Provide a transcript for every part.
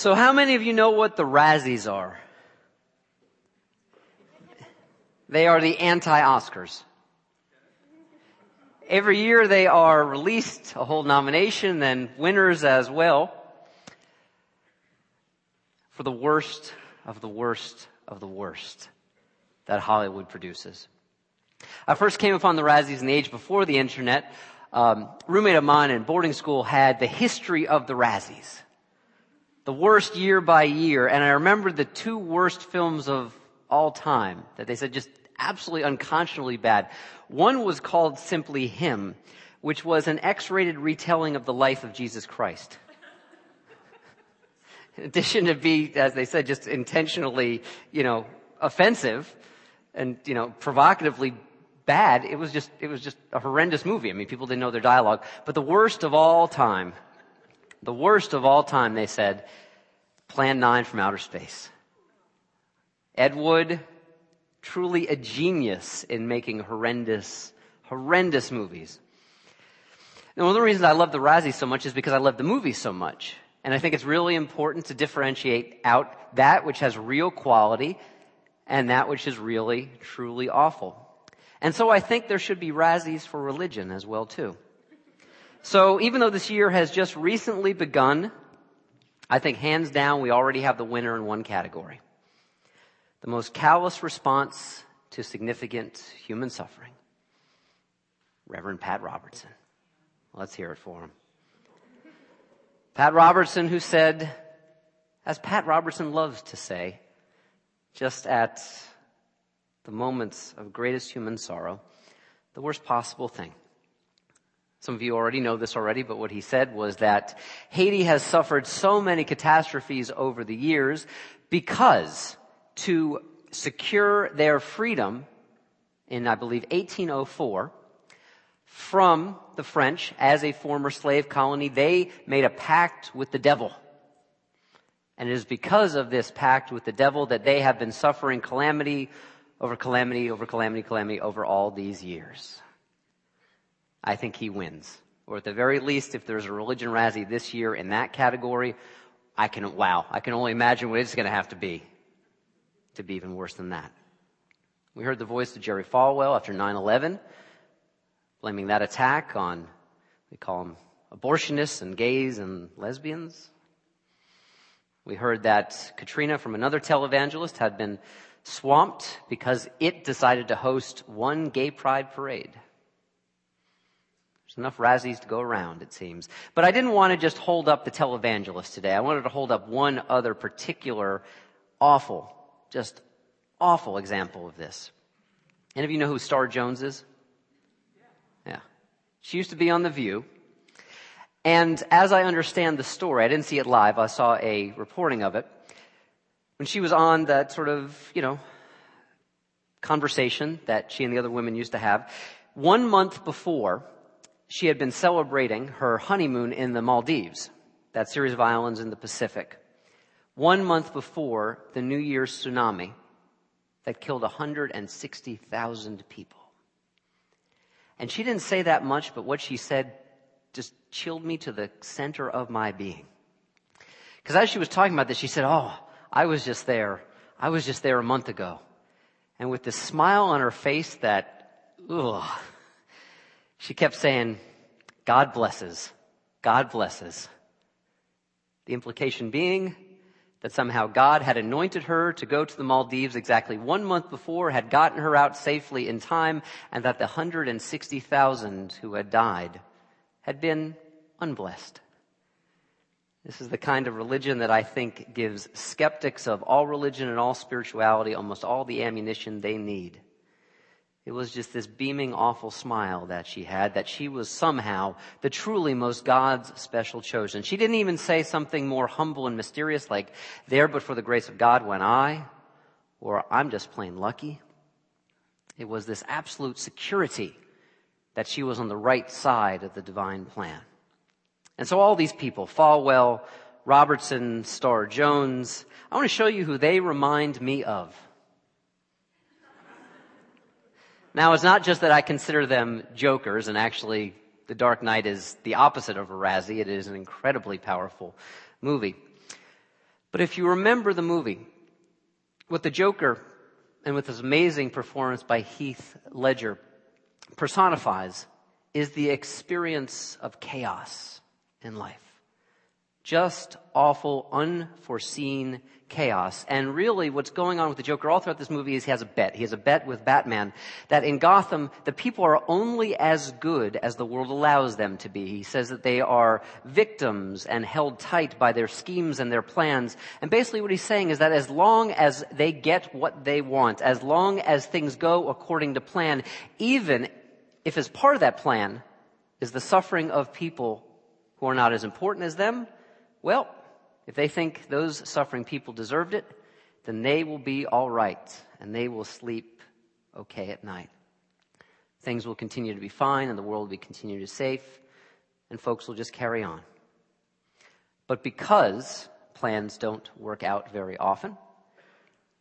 So how many of you know what the Razzies are? They are the anti-Oscars. Every year they are released, a whole nomination, then winners as well, for the worst of the worst of the worst that Hollywood produces. I first came upon the Razzies in the age before the internet. Um, roommate of mine in boarding school had the history of the Razzies. The worst year by year, and I remember the two worst films of all time that they said just absolutely unconscionably bad. One was called simply Him, which was an X-rated retelling of the life of Jesus Christ. In addition to be, as they said, just intentionally, you know, offensive and, you know, provocatively bad, it was just, it was just a horrendous movie. I mean, people didn't know their dialogue. But the worst of all time, the worst of all time, they said, Plan 9 from Outer Space. Ed Wood, truly a genius in making horrendous, horrendous movies. And one of the reasons I love the Razzie so much is because I love the movie so much. And I think it's really important to differentiate out that which has real quality and that which is really, truly awful. And so I think there should be Razzies for religion as well too. So even though this year has just recently begun, I think hands down we already have the winner in one category the most callous response to significant human suffering. Reverend Pat Robertson. Let's hear it for him. Pat Robertson, who said, as Pat Robertson loves to say, just at the moments of greatest human sorrow, the worst possible thing. Some of you already know this already, but what he said was that Haiti has suffered so many catastrophes over the years because to secure their freedom in, I believe, 1804 from the French as a former slave colony. They made a pact with the devil. And it is because of this pact with the devil that they have been suffering calamity over calamity over calamity, calamity over all these years. I think he wins. Or at the very least, if there's a religion Razzie this year in that category, I can, wow, I can only imagine what it's going to have to be to be even worse than that. We heard the voice of Jerry Falwell after 9-11, blaming that attack on, we call them abortionists and gays and lesbians. We heard that Katrina from another televangelist had been swamped because it decided to host one gay pride parade. There's enough Razzies to go around, it seems. But I didn't want to just hold up the televangelist today. I wanted to hold up one other particular awful just awful example of this. Any of you know who Star Jones is? Yeah. She used to be on The View. And as I understand the story, I didn't see it live, I saw a reporting of it. When she was on that sort of, you know, conversation that she and the other women used to have, one month before, she had been celebrating her honeymoon in the Maldives, that series of islands in the Pacific one month before the New Year's tsunami that killed 160,000 people. And she didn't say that much, but what she said just chilled me to the center of my being. Because as she was talking about this, she said, Oh, I was just there. I was just there a month ago. And with this smile on her face that, ugh, she kept saying, God blesses. God blesses. The implication being, that somehow God had anointed her to go to the Maldives exactly one month before, had gotten her out safely in time, and that the 160,000 who had died had been unblessed. This is the kind of religion that I think gives skeptics of all religion and all spirituality almost all the ammunition they need it was just this beaming, awful smile that she had, that she was somehow the truly most God's special chosen. She didn't even say something more humble and mysterious like, there but for the grace of God went I, or I'm just plain lucky. It was this absolute security that she was on the right side of the divine plan. And so all these people, Falwell, Robertson, Star Jones, I want to show you who they remind me of. Now, it's not just that I consider them jokers, and actually, The Dark Knight is the opposite of a Razzie. It is an incredibly powerful movie. But if you remember the movie, what the Joker and with his amazing performance by Heath Ledger personifies is the experience of chaos in life. Just awful, unforeseen chaos. And really what's going on with the Joker all throughout this movie is he has a bet. He has a bet with Batman that in Gotham, the people are only as good as the world allows them to be. He says that they are victims and held tight by their schemes and their plans. And basically what he's saying is that as long as they get what they want, as long as things go according to plan, even if as part of that plan is the suffering of people who are not as important as them, well, if they think those suffering people deserved it, then they will be all right and they will sleep okay at night. Things will continue to be fine and the world will be continue to be safe and folks will just carry on. But because plans don't work out very often,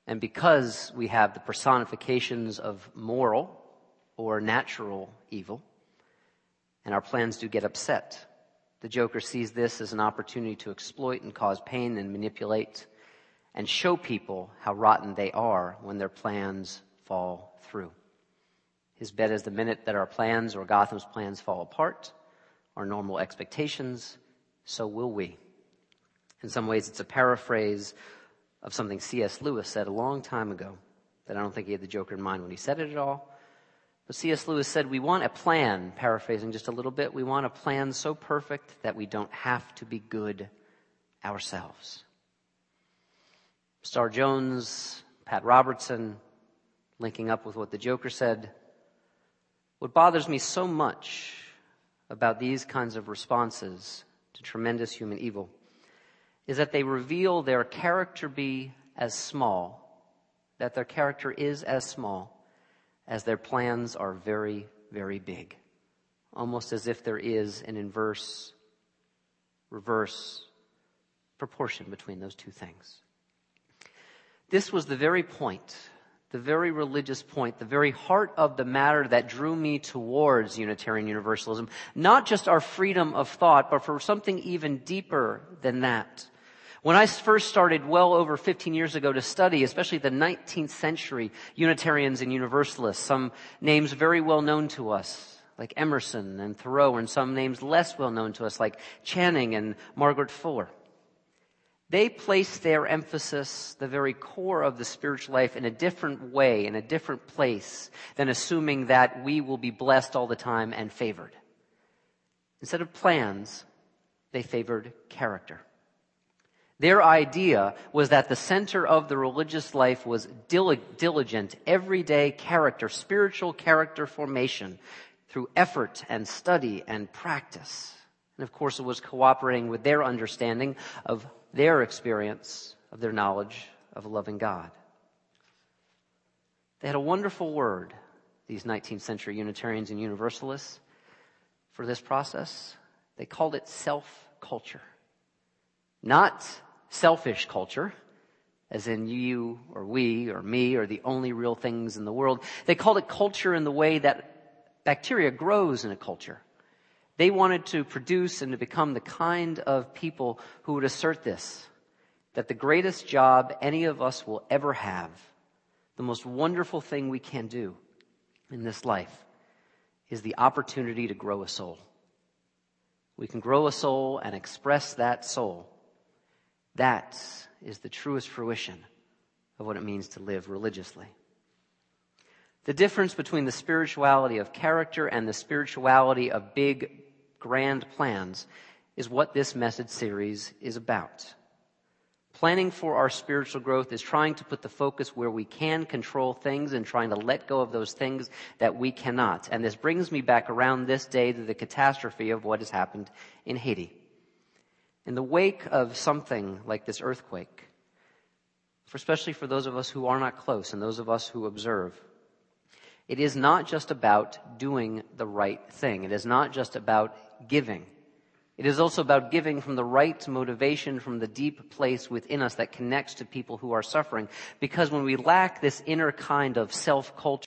and because we have the personifications of moral or natural evil, and our plans do get upset, the Joker sees this as an opportunity to exploit and cause pain and manipulate and show people how rotten they are when their plans fall through. His bet is the minute that our plans or Gotham's plans fall apart, our normal expectations, so will we. In some ways, it's a paraphrase of something C.S. Lewis said a long time ago that I don't think he had the Joker in mind when he said it at all, but C.S. Lewis said, we want a plan, paraphrasing just a little bit, we want a plan so perfect that we don't have to be good ourselves. Star Jones, Pat Robertson, linking up with what the Joker said, what bothers me so much about these kinds of responses to tremendous human evil is that they reveal their character be as small, that their character is as small as their plans are very, very big. Almost as if there is an inverse, reverse proportion between those two things. This was the very point, the very religious point, the very heart of the matter that drew me towards Unitarian Universalism. Not just our freedom of thought, but for something even deeper than that. When I first started well over 15 years ago to study, especially the 19th century Unitarians and Universalists, some names very well known to us, like Emerson and Thoreau, and some names less well known to us, like Channing and Margaret Fuller. They placed their emphasis, the very core of the spiritual life, in a different way, in a different place, than assuming that we will be blessed all the time and favored. Instead of plans, they favored character. Their idea was that the center of the religious life was diligent, everyday character, spiritual character formation through effort and study and practice. And of course, it was cooperating with their understanding of their experience, of their knowledge of a loving God. They had a wonderful word, these 19th century Unitarians and Universalists, for this process. They called it self-culture. Not selfish culture, as in you or we or me are the only real things in the world. They called it culture in the way that bacteria grows in a culture. They wanted to produce and to become the kind of people who would assert this, that the greatest job any of us will ever have, the most wonderful thing we can do in this life, is the opportunity to grow a soul. We can grow a soul and express that soul that is the truest fruition of what it means to live religiously. The difference between the spirituality of character and the spirituality of big, grand plans is what this message series is about. Planning for our spiritual growth is trying to put the focus where we can control things and trying to let go of those things that we cannot. And this brings me back around this day to the catastrophe of what has happened in Haiti in the wake of something like this earthquake, for especially for those of us who are not close and those of us who observe, it is not just about doing the right thing. It is not just about giving. It is also about giving from the right motivation from the deep place within us that connects to people who are suffering. Because when we lack this inner kind of self-culture,